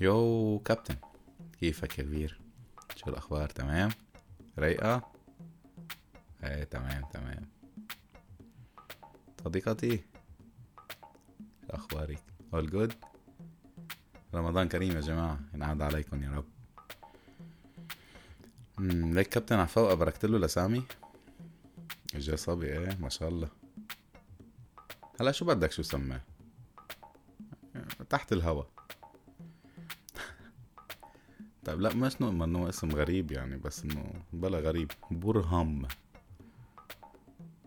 يو كابتن كيفك يا كبير؟ شو الأخبار؟ تمام؟ رايقة؟ إيه تمام تمام. صديقتي أخبارك؟ All good رمضان كريم يا جماعة ينعاد عليكم يا رب. مم، ليك كابتن على فوق بركت له لسامي؟ إجا صبي إيه ما شاء الله. هلا شو بدك؟ شو سماه؟ تحت الهوا. طيب لا مش نؤمن انه اسم غريب يعني بس إنه بلا غريب. برهم.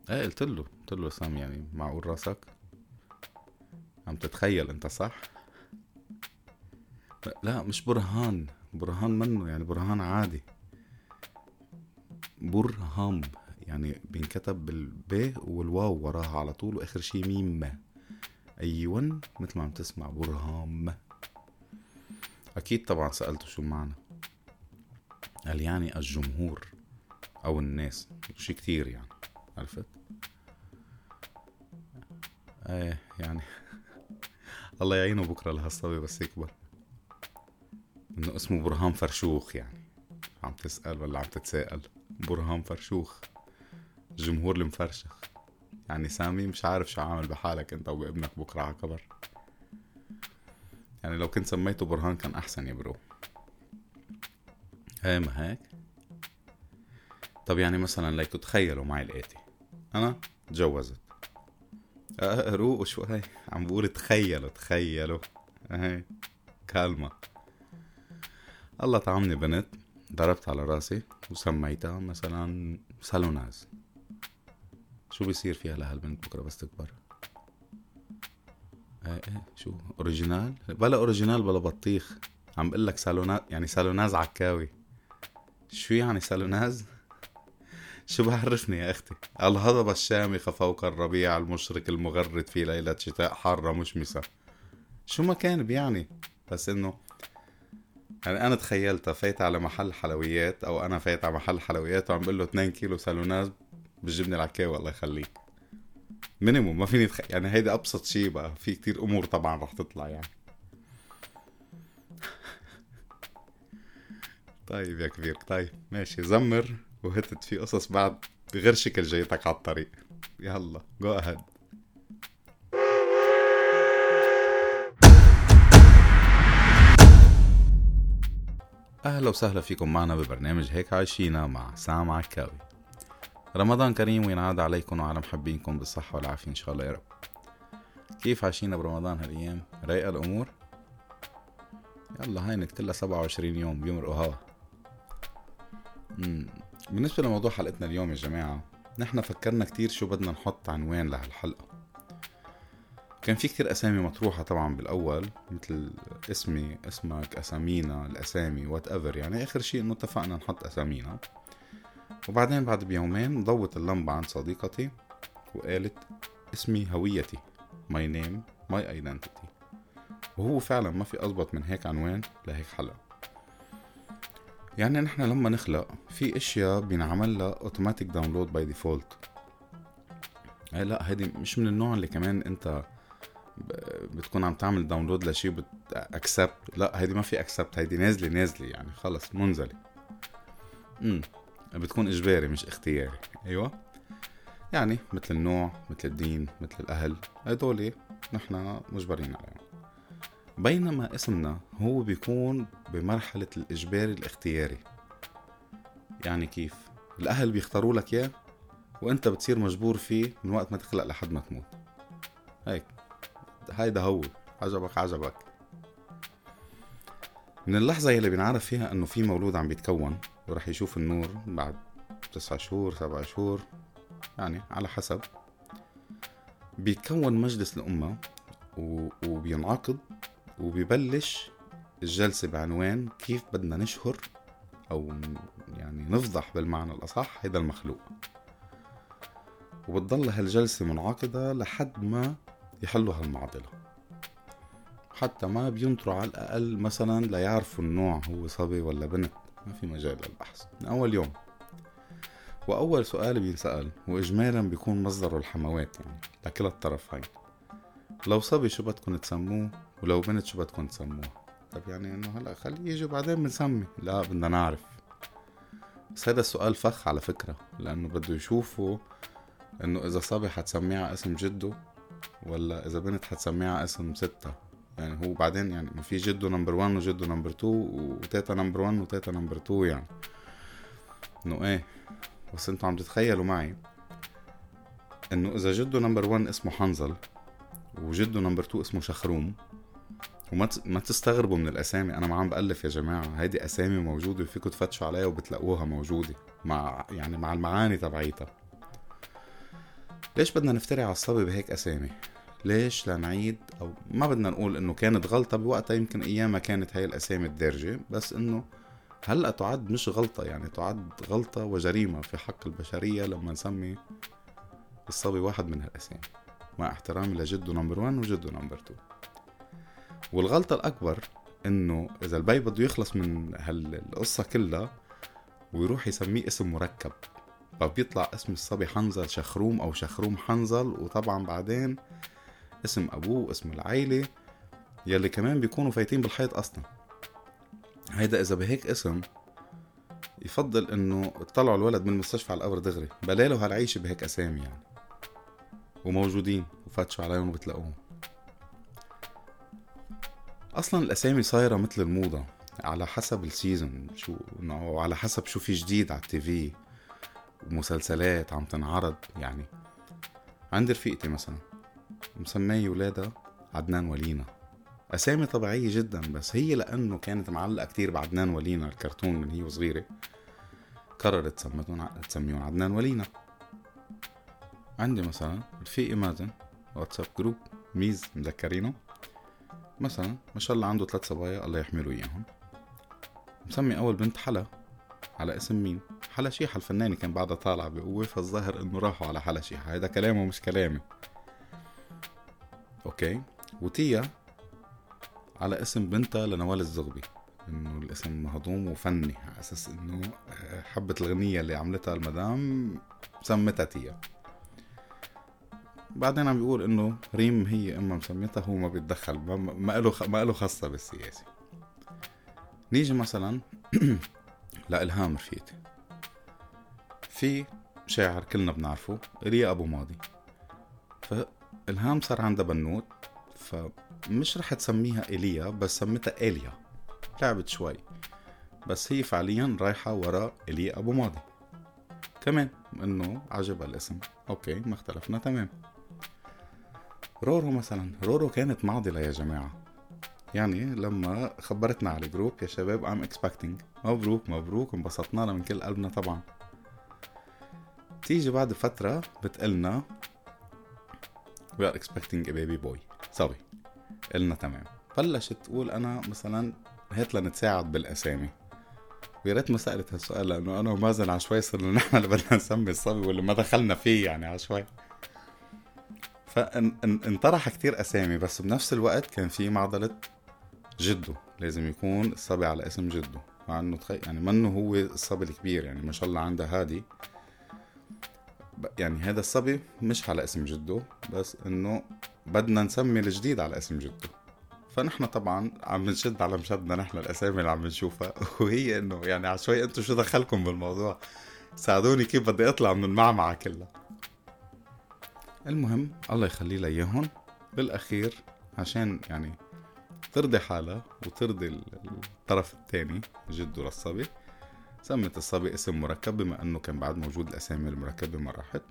إيه قلت له قلت له سامي يعني معقول راسك؟ عم تتخيل أنت صح؟ لا مش برهان. برهان منه يعني برهان عادي. برهم يعني بينكتب بالب والواو وراها على طول وآخر شي ميم. أيون مثل ما عم تسمع برهام أكيد طبعا سألته شو معنى. قال يعني الجمهور أو الناس شي كتير يعني عرفت؟ إيه يعني الله يعينه بكرة لهالصبي بس يكبر. إنه اسمه برهام فرشوخ يعني. عم تسأل ولا عم تتساءل؟ برهام فرشوخ. الجمهور المفرشخ. يعني سامي مش عارف شو عامل بحالك أنت وابنك بكرة على كبر يعني لو كنت سميته برهان كان أحسن يا برو. إيه ما هيك؟ طب يعني مثلا ليكو تخيلوا معي الاتي أنا تجوزت. أه روقوا شوي عم بقول تخيلوا تخيلوا. اهي كالمة الله طعمني بنت ضربت على راسي وسميتها مثلا سالوناز. شو بيصير فيها لهالبنت بكرة بس تكبر؟ إيه إيه شو original؟ بلا original بلا بطيخ. عم بقول لك سالوناز يعني سالوناز عكاوي. شو يعني سالوناز؟ شو بعرفني يا أختي؟ الهضبة الشامخة فوق الربيع المشرق المغرد في ليلة شتاء حارة مشمسة. شو ما كان بيعني بس إنه يعني أنا تخيلتها فايت على محل حلويات أو أنا فايت على محل حلويات وعم بقول له 2 كيلو سالوناز بالجبنه العكاوي الله يخليك. minimum ما فيني تخ... يعني هيدا أبسط شيء بقى. في كتير أمور طبعا رح تطلع يعني. طيب يا كبير. طيب ماشي. زمر وهتت في قصص بعد بغير شكل جايتك على الطريق. يلا جو اهيد أهلا وسهلا فيكم معنا ببرنامج هيك عايشينا مع سام عكاوي رمضان كريم وينعاد عليكم وعلى محبينكم بالصحة والعافية إن شاء الله يا رب. كيف عايشين برمضان هالأيام؟ رايقة الأمور؟ يلا هينت كلها سبعة وعشرين يوم بيمرقوا هوا. بالنسبة لموضوع حلقتنا اليوم يا جماعة نحن فكرنا كتير شو بدنا نحط عنوان لهالحلقة. كان في كتير أسامي مطروحة طبعا بالأول مثل اسمي اسمك أسامينا الأسامي whatever يعني آخر شيء إنه اتفقنا نحط أسامينا. وبعدين بعد بيومين ضوت اللمبة عند صديقتي وقالت اسمي هويتي. My name my identity. وهو فعلا ما في أضبط من هيك عنوان لهيك حلقة. يعني نحن لما نخلق في أشياء بينعمل لها automatic download by default لا هيدي مش من النوع اللي كمان أنت بتكون عم تعمل download لشي بت accept لا هيدي ما في accept هيدي نازلة نازلة يعني خلص منزلة. امم بتكون إجباري مش اختياري. أيوه. يعني مثل النوع مثل الدين مثل الأهل هدول نحن مجبرين عليهم. بينما اسمنا هو بيكون بمرحلة الإجباري الاختياري. يعني كيف؟ الأهل بيختاروا لك إياه وأنت بتصير مجبور فيه من وقت ما تخلق لحد ما تموت. هيك. هيدا هو. عجبك عجبك. من اللحظة يلي بنعرف فيها إنه في مولود عم بيتكون ورح يشوف النور بعد تسعة شهور سبعة شهور يعني على حسب. بيتكون مجلس الأمة وبينعقد وبيبلش الجلسة بعنوان كيف بدنا نشهر أو يعني نفضح بالمعنى الأصح هيدا المخلوق. وبتضل هالجلسة منعقدة لحد ما يحلوا هالمعضلة. حتى ما بينطروا على الأقل مثلا ليعرفوا النوع هو صبي ولا بنت. ما في مجال للبحث. من أول يوم. وأول سؤال بينسأل وإجمالا بيكون مصدره الحموات يعني لكلا الطرفين لو صبي شو بدكم تسموه؟ ولو بنت شو بدكم تسموه؟ مركب يعني إنه هلأ خليه يجي بعدين بنسمي. لا بدنا نعرف. بس هذا السؤال فخ على فكرة لأنه بده يشوفوا إنه إذا صبي حتسميها اسم جده ولا إذا بنت حتسميها اسم ستة؟ يعني هو بعدين يعني في جده number 1 وجده number 2 وتيتا number 1 وتيتا number 2 يعني. إنه إيه بس أنتوا عم تتخيلوا معي إنه إذا جده number 1 اسمه حنظل وجده number 2 اسمه شخروم وما ما تستغربوا من الأسامي. أنا ما عم بألف يا جماعة هيدي أسامي موجودة وفيكم تفتشوا عليها وبتلاقوها موجودة مع يعني مع المعاني تبعيتها. ليش بدنا نفتري على الصبي بهيك أسامي؟ ليش لنعيد؟ أو ما بدنا نقول إنه كانت غلطة بوقتها يمكن أيامها كانت هاي الأسامي الدارجة بس إنه هلأ تعد مش غلطة يعني تعد غلطة وجريمة في حق البشرية لما نسمي الصبي واحد من هالأسامي. مع احترامي لجده number 1 وجده number 2 والغلطة الأكبر إنه إذا البي بده يخلص من هالقصة كلها ويروح يسميه اسم مركب. فبيطلع اسم الصبي حنظل شخروم أو شخروم حنظل وطبعا بعدين اسم أبوه واسم العيلة يلي كمان بيكونوا فايتين بالحيط أصلا. هيدا إذا بهيك اسم يفضل إنه تطلعوا الولد من المستشفى على القبر دغري. بلالة هالعيشة بهيك أسامي يعني. وموجودين وفتشوا عليهم وبتلاقوهم. أصلا الأسامي صايرة مثل الموضة على حسب السيزون شو انه على حسب شو في جديد على التي في. ومسلسلات عم تنعرض يعني. عندي رفيقتي مثلا. مسمية ولادها عدنان ولينا. أسامي طبيعية جدا بس هي لأنه كانت معلقة كتير بعدنان ولينا الكرتون من هي وصغيرة. قررت تسميهم عدنان ولينا. عندي مثلا رفيقي مازن واتساب group ميز مذكرينه. مثلا ما شاء الله عنده ثلاث صبايا الله يحمله اياهم مسمي أول بنت حلا على اسم مين؟ حلا شيحة الفنانة كان بعدها طالعة بقوة فالظاهر إنه راحوا على حلا شيحة. هيدا كلامه مش كلامي. أوكي. وتيا على اسم بنتها لنوال الزغبي. إنه الاسم مهضوم و funny على أساس إنه حبت الغنية اللي عملتها المدام سمتها تيا. بعدين عم بيقول إنه ريم هي امها مسميتها هو ما بيتدخل ما, له ما له خاصة بالسياسة. نيجي مثلا لإلهام رفيقتي في شاعر كلنا بنعرفه إليا أبو ماضي. فإلهام صار عندها بنوت فمش رح تسميها إيليا بس سميتها إيليا. لعبت شوي. بس هي فعليا رايحة ورا إليا أبو ماضي. كمان إنه عجبها الاسم. أوكي ما اختلفنا. تمام. رورو مثلا. رورو كانت معضلة يا جماعة. يعني لما خبرتنا على ال group يا شباب I'm expecting مبروك مبروك. انبسطنا من كل قلبنا طبعا. تيجي بعد فترة بتقلنا we are expecting a baby boy. صبي قلنا تمام. بلشت تقول أنا مثلا هات لنتساعد بالأسامي. ويا ريت ما سالت هالسؤال لأنه أنا ومازن عشوائي صرنا نحن اللي بدنا نسمي الصبي واللي ما دخلنا فيه يعني عشوائي. فانطرح كتير أسامي بس بنفس الوقت كان في معضلة جده لازم يكون الصبي على اسم جده مع إنه تخي... يعني منه هو الصبي الكبير يعني ما شاء الله عنده هادي. يعني هذا الصبي مش على اسم جده بس إنه بدنا نسمي الجديد على اسم جده فنحن طبعا عم نشد على مشدنا نحن الأسامي اللي عم نشوفها. وهي إنه يعني على شوي أنتم شو دخلكم بالموضوع؟ ساعدوني كيف بدي أطلع من المعمعة كلها. المهم الله يخلي لها إياهم. بالأخير عشان يعني ترضي حالها وترضي الطرف الثاني جده للصبي سمت الصبي اسم مركب بما أنه كان بعد موجود الأسامي المركبة ما راحت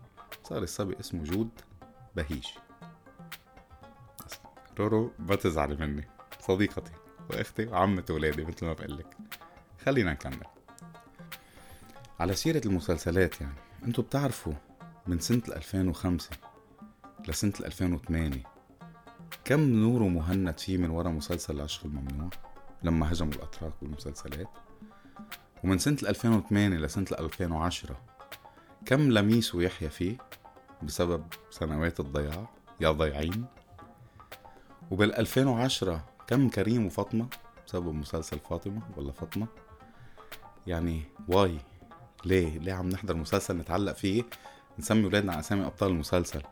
صار الصبي اسمه جود بهيج رورو ما تزعلي مني. صديقتي وأختي وعمة ولادي مثل ما بقول لك. خلينا نكمل. على سيرة المسلسلات يعني أنتوا بتعرفوا من سنة 2005 لسنة 2008 كم نور ومهند فيه من ورا مسلسل العشق الممنوع لما هجموا الأتراك بالمسلسلات ومن سنة 2008 لسنة 2010 كم لميس ويحيى فيه بسبب سنوات الضياع؟ يا ضيعين. وبال 2010 كم كريم وفاطمة بسبب مسلسل فاطمة ولا فاطمة؟ يعني واي ليه؟ ليه عم نحضر مسلسل نتعلق فيه؟ نسمي ولادنا على أسامي أبطال المسلسل.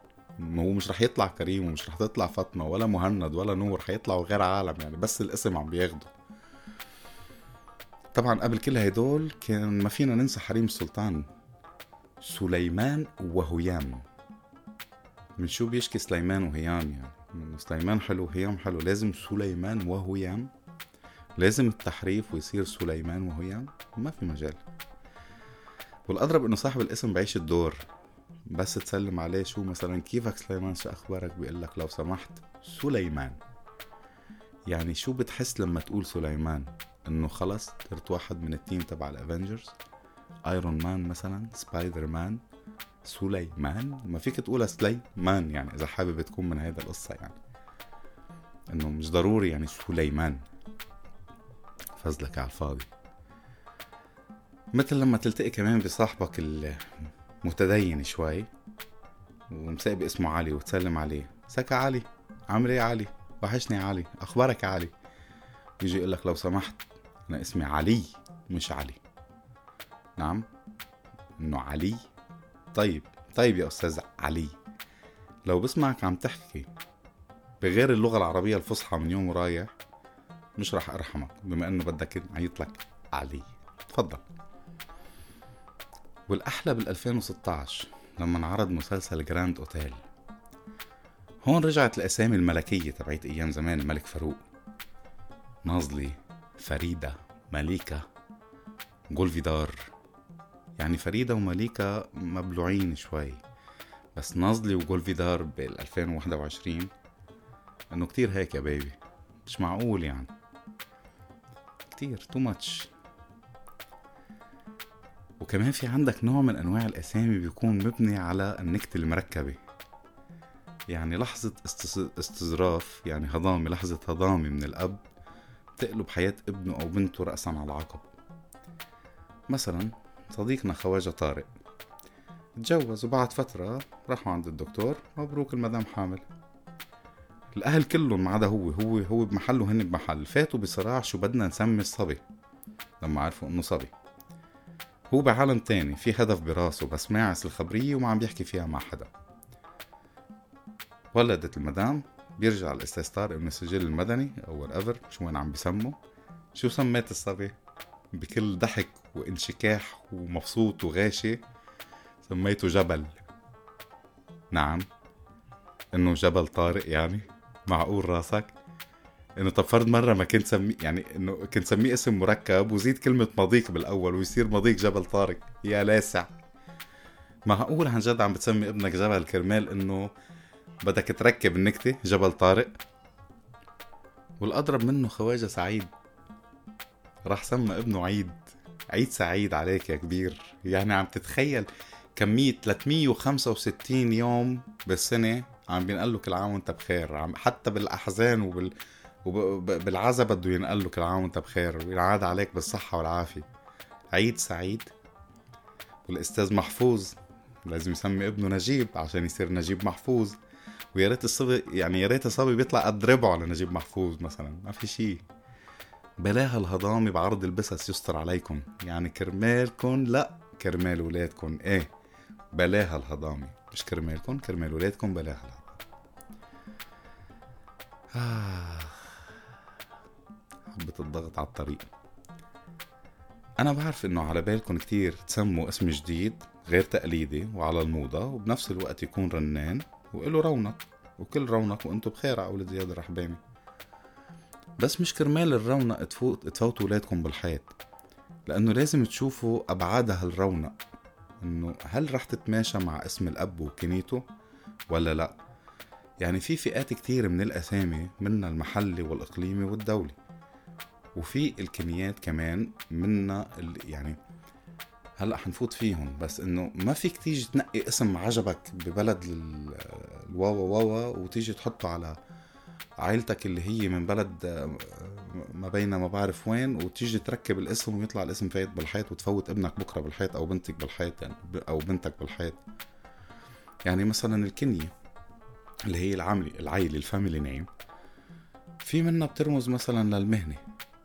هو مش رح يطلع كريم ومش رح تطلع فاطمة ولا مهند ولا نور حيطلعوا غير عالم يعني بس الاسم عم بياخده. طبعا قبل كل هدول كان ما فينا ننسى حريم السلطان سليمان وهيام. من شو بيشكي سليمان وهيام يعني؟ سليمان حلو وهيام حلو. لازم سليمان وهيام لازم التحريف ويصير سليمان وهيام. ما في مجال. والأضرب إنه صاحب الاسم بعيش الدور. بس تسلم عليه شو مثلا كيفك سليمان؟ شو أخبارك؟ بيقول لك لو سمحت سليمان. يعني شو بتحس لما تقول سليمان إنه خلص صرت واحد من ال team تبع ال Avengers Iron Man مثلا سبايدر مان سليمان؟ ما فيك تقولها سليمان يعني إذا حابب تكون من هيدا القصة يعني. إنه مش ضروري يعني سليمان. فزلك على الفاضي. مثل لما تلتقي كمان بصاحبك المتدين شوي ومساقي اسمه علي وتسلم عليه. سكا علي عامل إيه علي؟ وحشني علي. أخبارك علي؟ يجي يقول لك لو سمحت أنا اسمي علي مش علي. نعم؟ إنه علي؟ طيب طيب يا أستاذ علي لو بسمعك عم تحكي بغير اللغة العربية الفصحى من يوم ورايح مش رح أرحمك بما إنه بدك نعيط لك علي. تفضل. والأحلى بال 2016 لما انعرض مسلسل جراند اوتيل هون رجعت الأسامي الملكية تبعت أيام زمان الملك فاروق نازلي فريدة مليكة جولفيدار يعني فريدة ومليكة مبلوعين شوي بس نازلي وجولفيدار بال 2021 إنه كتير هيك يا بيبي مش معقول يعني. كتير too much وكمان في عندك نوع من أنواع الأسامي بيكون مبني على النكتة المركبة. يعني لحظة استظراف يعني هضامي لحظة هضامي من الأب تقلب حياة ابنه أو بنته رأسا على عقب. مثلا صديقنا خواجة طارق تجوز وبعد فترة راحوا عند الدكتور مبروك المدام حامل. الأهل كلهم ما عدا هو هو هو بمحل وهن بمحل. فاتوا بصراع شو بدنا نسمي الصبي لما عرفوا إنه صبي. هو بعالم تاني في هدف براسه بس ماعس الخبرية وما عم بيحكي فيها مع حدا. ولدت المدام بيرجع الاستاذ طارق من السجل المدني أو ايفر شو وين عم بسموا شو سميت الصبي؟ بكل ضحك وانشكاح ومبسوط وغاشي سميته جبل. نعم. إنه جبل طارق يعني معقول راسك؟ إنه طب فرض مرة ما كنت سمي يعني إنه كنت سميه اسم مركب وزيد كلمة مضيق بالأول ويصير مضيق جبل طارق. يا لاسع. معقول عن جد عم بتسمي ابنك جبل كرمال إنه بدك تركب النكتة جبل طارق والأضرب منه خواجة سعيد. راح سمى ابنه عيد. عيد سعيد عليك يا كبير. يعني عم تتخيل كمية 365 يوم بالسنة عم بينقل له كل عام وانت بخير. عم حتى بالأحزان وبال وبالعزا بده ينقل له كل عام وانت بخير. وينعاد عليك بالصحة والعافية. عيد سعيد. والأستاذ محفوظ لازم يسمي ابنه نجيب عشان يصير نجيب محفوظ. ويا ريت الصبي يعني يا ريت الصبي بيطلع قد ربعه لنجيب محفوظ مثلا. ما في شيء بلاها الهضامة بعرض البسس يستر عليكم. يعني كرمالكم لا كرمال ولادكم إيه بلاها الهضامة مش كرمالكم كرمال ولادكم بلاها الهضامة آه. حبة الضغط على الطريق. أنا بعرف إنه على بالكم كتير تسموا اسم جديد غير تقليدي وعلى الموضة وبنفس الوقت يكون رنان. وإله رونق وكل رونق وانتو بخير على زياد الرحباني. بس مش كرمال الرونق تفوت تفوتوا ولادكم بالحياة لأنه لازم تشوفوا أبعاد هالرونق إنه هل رح تتماشى مع اسم الأب وكنيته ولا لأ؟ يعني في فئات كتير من الأسامي منها المحلي والإقليمي والدولي وفي الكميات كمان منها يعني هلأ حنفوت فيهم بس إنه ما فيك تيجي تنقي اسم عجبك ببلد الواوا واوا وتيجي تحطه على عائلتك اللي هي من بلد ما بين ما بعرف وين وتيجي تركب الاسم ويطلع الاسم فايت بالحيط وتفوت ابنك بكرة بالحيط أو بنتك بالحيط يعني أو بنتك بالحيط. يعني مثلا الكنية اللي هي العاملة العائلة ال family name في منها بترمز مثلا للمهنة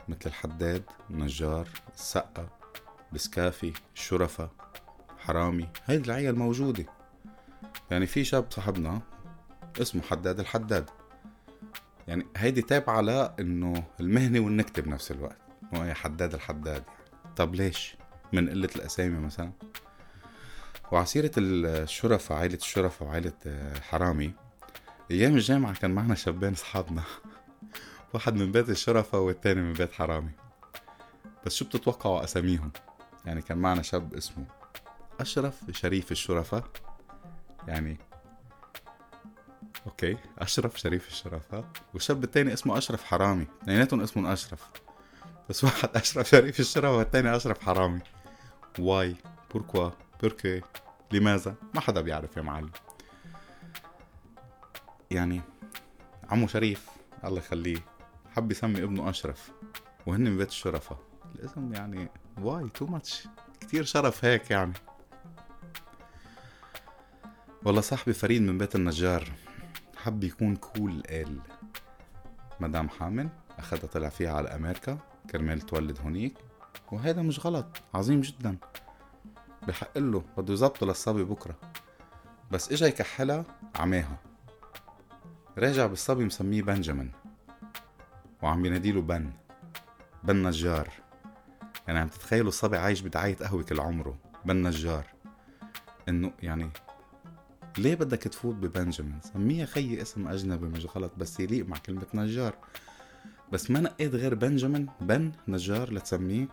مثل الحداد النجار السقا السكافي الشرفة حرامي هيدي العيال موجودة. يعني في شاب صاحبنا اسمه حداد الحداد. يعني هيدي تابعة لإنه المهنة والنكتة بنفس الوقت. هو يا حداد الحداد يعني. طب ليش؟ من قلة الأسامي مثلا. وعسيرة الشرفة عائلة الشرفة وعائلة آه، حرامي. أيام الجامعة كان معنا شابين أصحابنا واحد من بيت الشرفة والتاني من بيت حرامي. بس شو بتتوقعوا أساميهم؟ يعني كان معنا شاب اسمه أشرف شريف الشرفة. يعني okay أشرف شريف الشرفة. والشاب التاني اسمه أشرف حرامي. اثنيناتهم اسمهم أشرف. بس واحد أشرف شريف الشرفة والتاني أشرف حرامي. why pourquoi por qué لماذا؟ ما حدا بيعرف يا معلم. يعني عمو شريف الله يخليه حب يسمي ابنه أشرف. وهن من بيت الشرفة. الاسم يعني way too much. كتير شرف هيك يعني. والله صاحبي فريد من بيت النجار حب يكون cool قال مدام حامل أخدها طلع فيها على أمريكا كرمال تولد هونيك. وهذا مش غلط عظيم جدا. بحق له بده يظبطه للصبي بكرة. بس إجا يكحلها عماها راجع بالصبي مسميه بنجامين. وعم يناديله بن. بن نجار. يعني عم تتخيلوا الصبي عايش بدعاية قهوة كل عمره بن نجار إنه يعني ليه بدك تفوت ببنجامين؟ سميها خيي اسم أجنبي مش غلط بس يليق مع كلمة نجار. بس ما نقيت غير بنجامين بن نجار لتسميه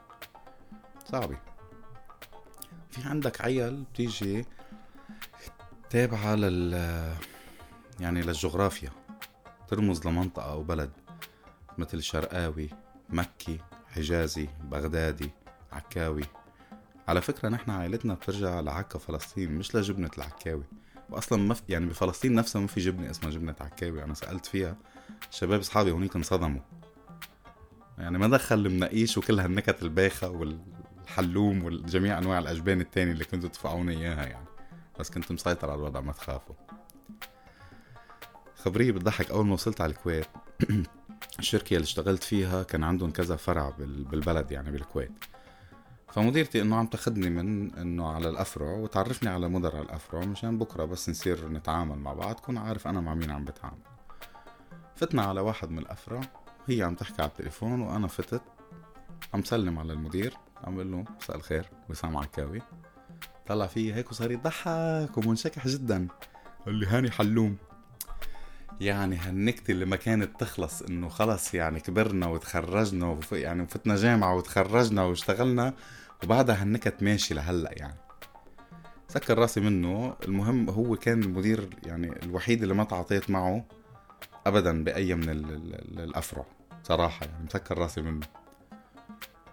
صعبة. في عندك عيال بتيجي تابعة لل يعني للجغرافيا ترمز لمنطقة أو بلد مثل شرقاوي مكي. حجازي بغدادي عكاوي. على فكرة نحن عائلتنا بترجع لعكا فلسطين مش لجبنة العكاوي. واصلا ما في يعني بفلسطين نفسها ما في جبنة اسمها جبنة عكاوي. أنا سألت فيها شباب أصحابي هونيك انصدموا. يعني ما دخل المناقيش وكل هالنكت البايخة والحلوم والجميع أنواع الأجبان التانية اللي كنتوا تدفعوني إياها يعني. بس كنت مسيطر على الوضع ما تخافوا. خبرية بتضحك. أول ما وصلت على الكويت الشركة اللي اشتغلت فيها كان عندهم كذا فرع بالبلد يعني بالكويت. فمديرتي إنه عم تاخذني من إنه على الافرع وتعرفني على مدراء الافرع مشان بكرة بس نصير نتعامل مع بعض كون عارف أنا مع مين عم بتعامل. فتنا على واحد من الافرع هي عم تحكي على التليفون وأنا فتت عم سلم على المدير عم بقول له مساء الخير وسام عكاوي طلع فيه هيك وصار يضحك ومنشكح جدا. قال لي هاني حلوم. يعني هالنكتة اللي ما كانت تخلص إنه خلص يعني كبرنا وتخرجنا وف... يعني فتنا جامعة وتخرجنا واشتغلنا وبعدها هالنكت ماشي لهلأ يعني. سكر راسي منه المهم هو كان المدير يعني الوحيد اللي ما تعاطيت معه ابدا بأي من الأفرع صراحة يعني مسكر راسي منه.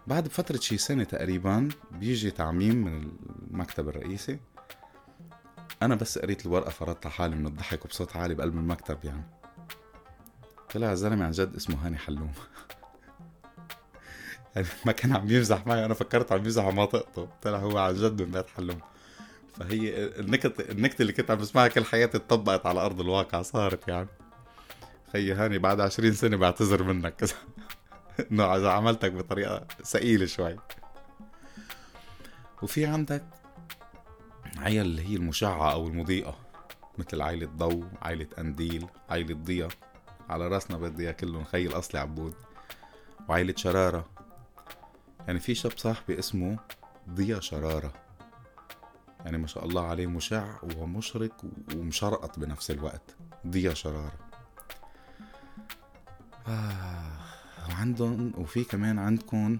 بعد بفترة شي سنة تقريبا بيجي تعميم من المكتب الرئيسي. أنا بس قريت الورقة فرطت حالي من الضحك وبصوت عالي بقلب المكتب يعني. طلع الزلمه عن جد اسمه هاني حلوم. يعني ما كان عم يمزح معي أنا فكرت عم يمزح على منطقته طلع هو عن جد من بيت حلوم. فهي النكت النكتة اللي كنت عم بسمعها كل حياتي اتطبقت على أرض الواقع صارت يعني. خيي هاني بعد عشرين سنة بعتذر منك. إنه عملتك بطريقة ثقيلة شوي. وفي عندك عيل اللي هي المشعة أو المضيئة مثل عائلة ضو عائلة قنديل عائلة ضيا. على رأسنا بدي كلهم خي الأصلي عبود. وعائلة شرارة. يعني في شاب صاحبي اسمه ضيا شرارة. يعني ما شاء الله عليه مشع ومشرق ومشرقط بنفس الوقت. ضيا شرارة. آه وعندهم وفي كمان عندكم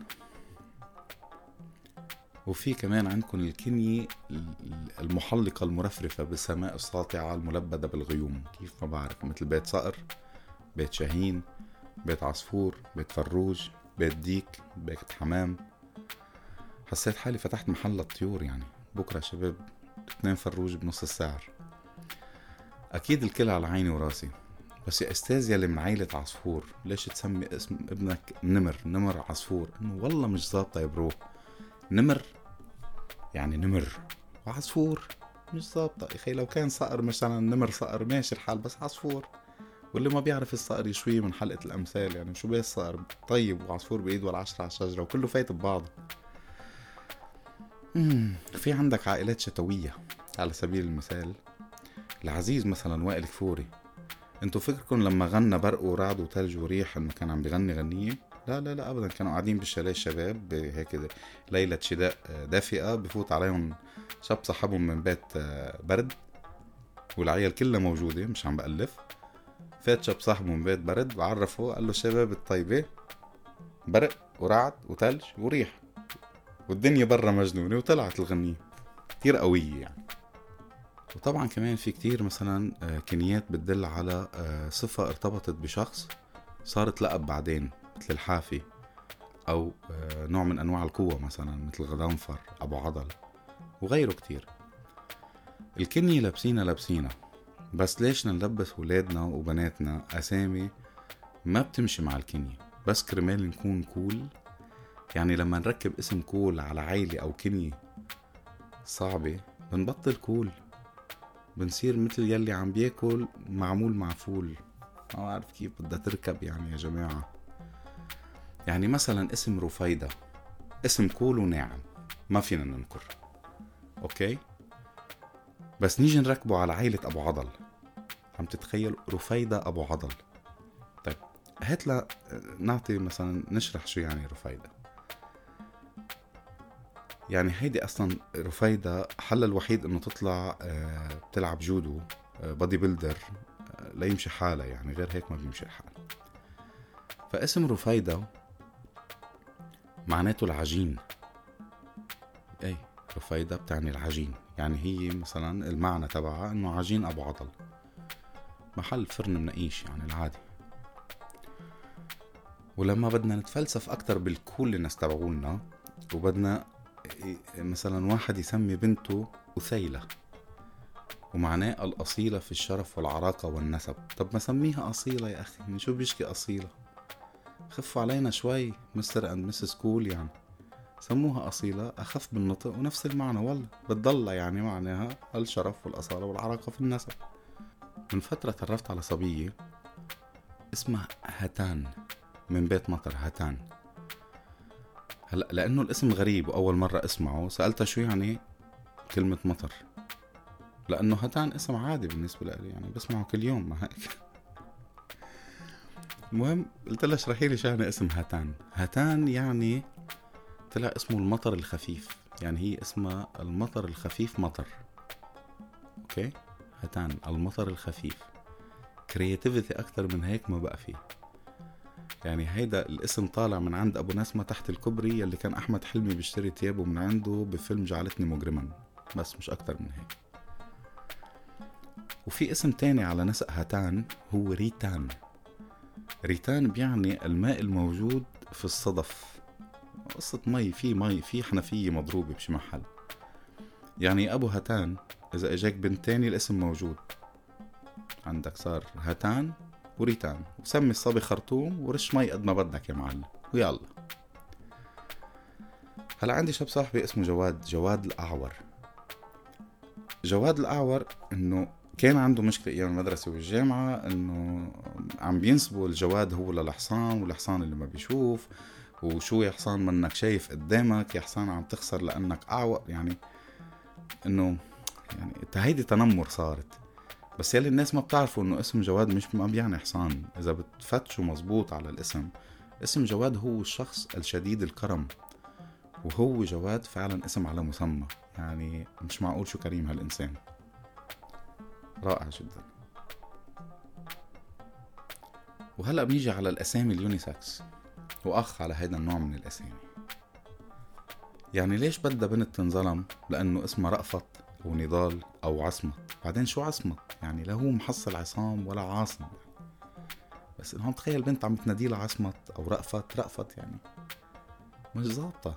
وفي كمان عندكم الكنية المحلقة المرفرفة بالسماء الساطعة الملبدة بالغيوم. كيف ما بعرف مثل بيت صقر بيت شاهين بيت عصفور بيت فروج بيت ديك بيت حمام. حسيت حالي فتحت محل الطيور يعني. بكرة شباب اثنين فروج بنص السعر. أكيد الكل على عيني وراسي. بس يا أستاذ يلي من عيلة عصفور ليش تسمي اسم ابنك نمر؟ نمر عصفور. والله مش ظابطة يا bro. نمر يعني نمر. وعصفور مش ظابطة. يا أخي لو كان صقر مثلا نمر صقر ماشي الحال بس عصفور. واللي ما بيعرف الصقر يشويه من حلقة الأمثال يعني شو بيه الصقر طيب وعصفور بإيد والعشرة على الشجرة وكله فايت ببعضه. في عندك عائلات شتوية على سبيل المثال. العزيز مثلا وائل كفوري. انتو فكركم لما غنى برق ورعد وتلج وريح انه كان عم بغني غنية؟ لا لا لا ابدا. كانوا قاعدين بالشاليه الشباب هيك ليلة شتاء دافئة بفوت عليهم شاب صاحبهم من بيت آه، برد والعيال كلها موجودة مش عم بألف. فات شاب صاحبه من بيت برد وعرفه قال له الشباب الطيبة برق ورعد وثلج وريح والدنيا برا مجنونة وطلعت الغنية. كتير قوية يعني. وطبعا كمان في كتير مثلا آه، كنيات بتدل على آه، صفة ارتبطت بشخص صارت لقب بعدين. مثل الحافي أو آه، نوع من أنواع القوة مثلا مثل غضنفر أبو عضل وغيره كتير. الكنية لابسينا لابسينا بس ليش نلبس ولادنا وبناتنا؟ أسامي ما بتمشي مع الكنية بس كرمال نكون cool. يعني لما نركب اسم cool على عيلة أو كنية صعبة بنبطل cool. بنصير مثل يلي عم بياكل معمول مع فول. ما بعرف كيف بدها تركب يعني يا جماعة. يعني مثلا اسم رفيدة اسم cool وناعم ما فينا ننكر. okay؟ بس نيجي نركبه على عيلة أبو عضل. عم تتخيل؟ رفيدة أبو عضل. طيب هات لا نعطي مثلا نشرح شو يعني رفيدة. يعني هيدي أصلا رفيدة حل الوحيد إنه تطلع آه، بتلعب جودو body آه، builder آه، لا يمشي حالها يعني غير هيك ما بيمشي الحال فاسم رفيدة معناته العجين. اي رفيدة بتعني العجين. يعني هي مثلا المعنى تبعها إنه عجين أبو عضل. محل فرن منقيش يعني العادي. ولما بدنا نتفلسف أكتر بالكول اللي تبعولنا وبدنا مثلا واحد يسمي بنته أثيلة ومعناه الأصيلة في الشرف والعراقة والنسب. طب ما سميها أصيلة يا أخي يعني شو بيشكي أصيلة؟ خفوا علينا شوي مستر أند مسز كول يعني. سموها أصيلة أخف بالنطق ونفس المعنى والله بتضل يعني معناها الشرف والأصالة والعراقة في النسب. من فترة تعرفت على صبية اسمها هتان من بيت مطر هتان هلا لأنه الاسم غريب وأول مرة أسمعه سألتها شو يعني كلمة مطر؟ لأنه هتان اسم عادي بالنسبة لي يعني بسمعه كل يوم ما هيك. المهم قلت لها اشرحي لي يعني اسم هتان هتان يعني طلع اسمه المطر الخفيف. يعني هي اسمها المطر الخفيف مطر. okay؟ هتان المطر الخفيف. creativity أكتر من هيك ما بقى فيه. يعني هيدا الاسم طالع من عند أبو نسمة تحت الكوبري يلي كان أحمد حلمي بيشتري تيابه من عنده بفيلم جعلتني مجرما. بس مش أكتر من هيك. وفي اسم تاني على نسق هاتان هو ريتان. ريتان بيعني الماء الموجود في الصدف. قصة مي في مي في حنفية مضروبة بشي محل. يعني أبو هاتان إذا إجاك بنت تاني الاسم موجود. عندك صار هاتان وريتان. وسمي الصبي خرطوم ورش مي قد ما بدك يا معلم. ويلا. هلا عندي شاب صاحبي اسمه جواد جواد الأعور. جواد الأعور إنه كان عنده مشكلة أيام المدرسة والجامعة إنه عم بينسبوا الجواد هو للحصان والحصان اللي ما بيشوف وشو يا حصان منك شايف قدامك يا حصان عم تخسر لأنك أعور يعني إنه يعني هيدي تنمر صارت. بس يلي الناس ما بتعرفوا إنه اسم جواد مش ما بيعني حصان. إذا بتفتشوا مزبوط على الاسم اسم جواد هو الشخص الشديد الكرم وهو جواد فعلا اسم على مسمى. يعني مش معقول شو كريم هالإنسان. رائع جدا. وهلأ بنيجي على الأسامي اليونيسكس؟ وأخ على هيدا النوع من الأسامي. يعني ليش بدها بنت تنظلم؟ لأنه اسمها رأفت أو نضال أو عصمت. بعدين شو عصمت؟ يعني لا هو محصل عصام ولا عاصم. بس هون تخيل بنت عم تنادي لها عصمت أو رأفت. رأفت يعني مش ظابطة.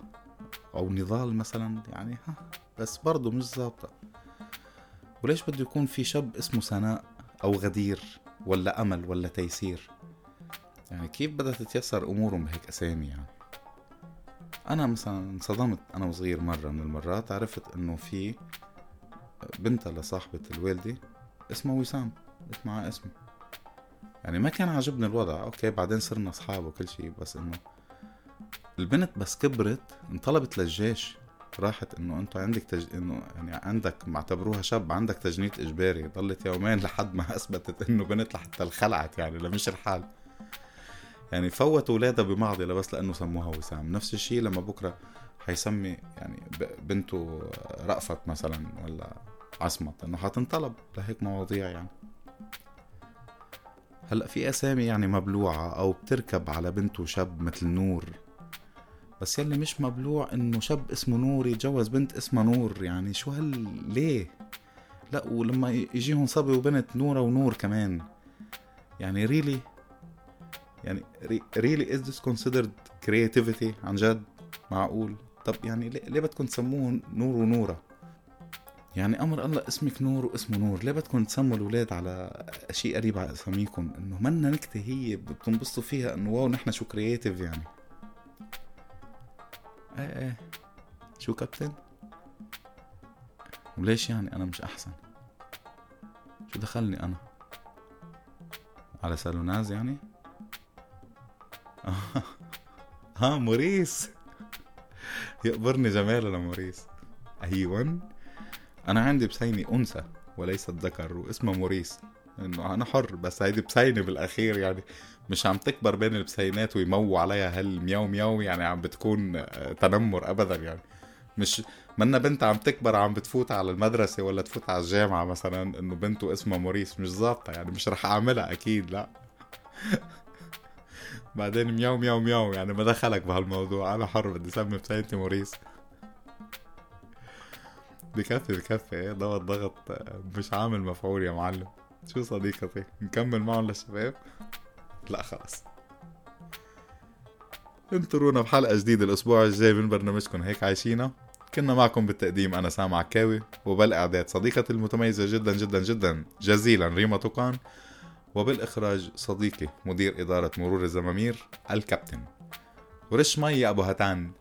أو نضال مثلا يعني ها بس برضه مش ظابطة. وليش بده يكون في شاب اسمه سناء أو غدير ولا أمل ولا تيسير؟ يعني كيف بدها تتيسر أمورهم بهيك أسامي يعني؟ أنا مثلا انصدمت أنا وصغير مرة من المرات عرفت إنه في بنتها لصاحبة الوالدة اسمها وسام اسمها اسمي يعني ما كان عاجبني الوضع أوكي بعدين صرنا أصحاب وكل شيء بس إنه البنت بس كبرت انطلبت للجيش. راحت إنه انت عندك تج... إنه يعني عندك معتبروها شاب عندك تجنيد إجباري ضلت يومين لحد ما أثبتت إنه بنت لحتى الخلعت يعني لمش الحال. يعني فوت ولادها بمعضلة بس لأنه سموها وسام. نفس الشيء لما بكرة حيسمي يعني بنته رأفت مثلا ولا عصمت إنه حتنطلب لهيك مواضيع يعني. هلأ في أسامي يعني مبلوعة أو بتركب على بنته شاب مثل نور. بس يلي مش مبلوع إنه شاب اسمه نور يتجوز بنت اسمها نور يعني شو هال ليه؟ لا ولما يجيهم صبي وبنت نورة ونور كمان. يعني really يعني really is this considered creativity عن جد؟ معقول؟ طب يعني ليه بدكم تسموه نور ونورة؟ يعني أمر الله اسمك نور واسمه نور ليه بدكم تسموا الأولاد على شيء قريب على اساميكم إنه منا نكتة هي بتنبسطوا فيها إنه wow نحن شو creative يعني. إيه إيه. شو كابتن؟ وليش يعني أنا مش أحسن؟ شو دخلني أنا؟ على سالوناز يعني؟ ها موريس. يقبرني جماله لموريس. ايوان أنا عندي بسيني أنثى وليست ذكر واسمها موريس. إنه أنا حر بس هيدي بسينة بالأخير يعني. مش عم تكبر بين البسينات ويمو عليها هالمياو مياو يعني عم بتكون آه، تنمر ابدا يعني. مش منا بنت عم تكبر عم بتفوت على المدرسة ولا تفوت على الجامعة مثلا إنه بنته اسمها موريس. مش ظابطة يعني مش رح أعملها أكيد لا. بعدين مياو مياو مياو يعني ما دخلك بهالموضوع. أنا حر بدي اسمي بسينتي موريس. بكفي بكفي. إيه ضغط ضغط مش عامل مفعول يا معلم. شو صديقتي؟ نكمل معهم للشباب؟ لا خلاص. انطرونا بحلقة جديدة الأسبوع الجاي من برنامجكم هيك عايشينا. كنا معكم بالتقديم أنا سامع عكاوي وبالإعداد صديقتي المتميزة جدا جدا جدا جزيلا ريما توقان. وبالإخراج صديقي مدير إدارة مرور الزمامير الكابتن. ورش مي يا أبو هتان.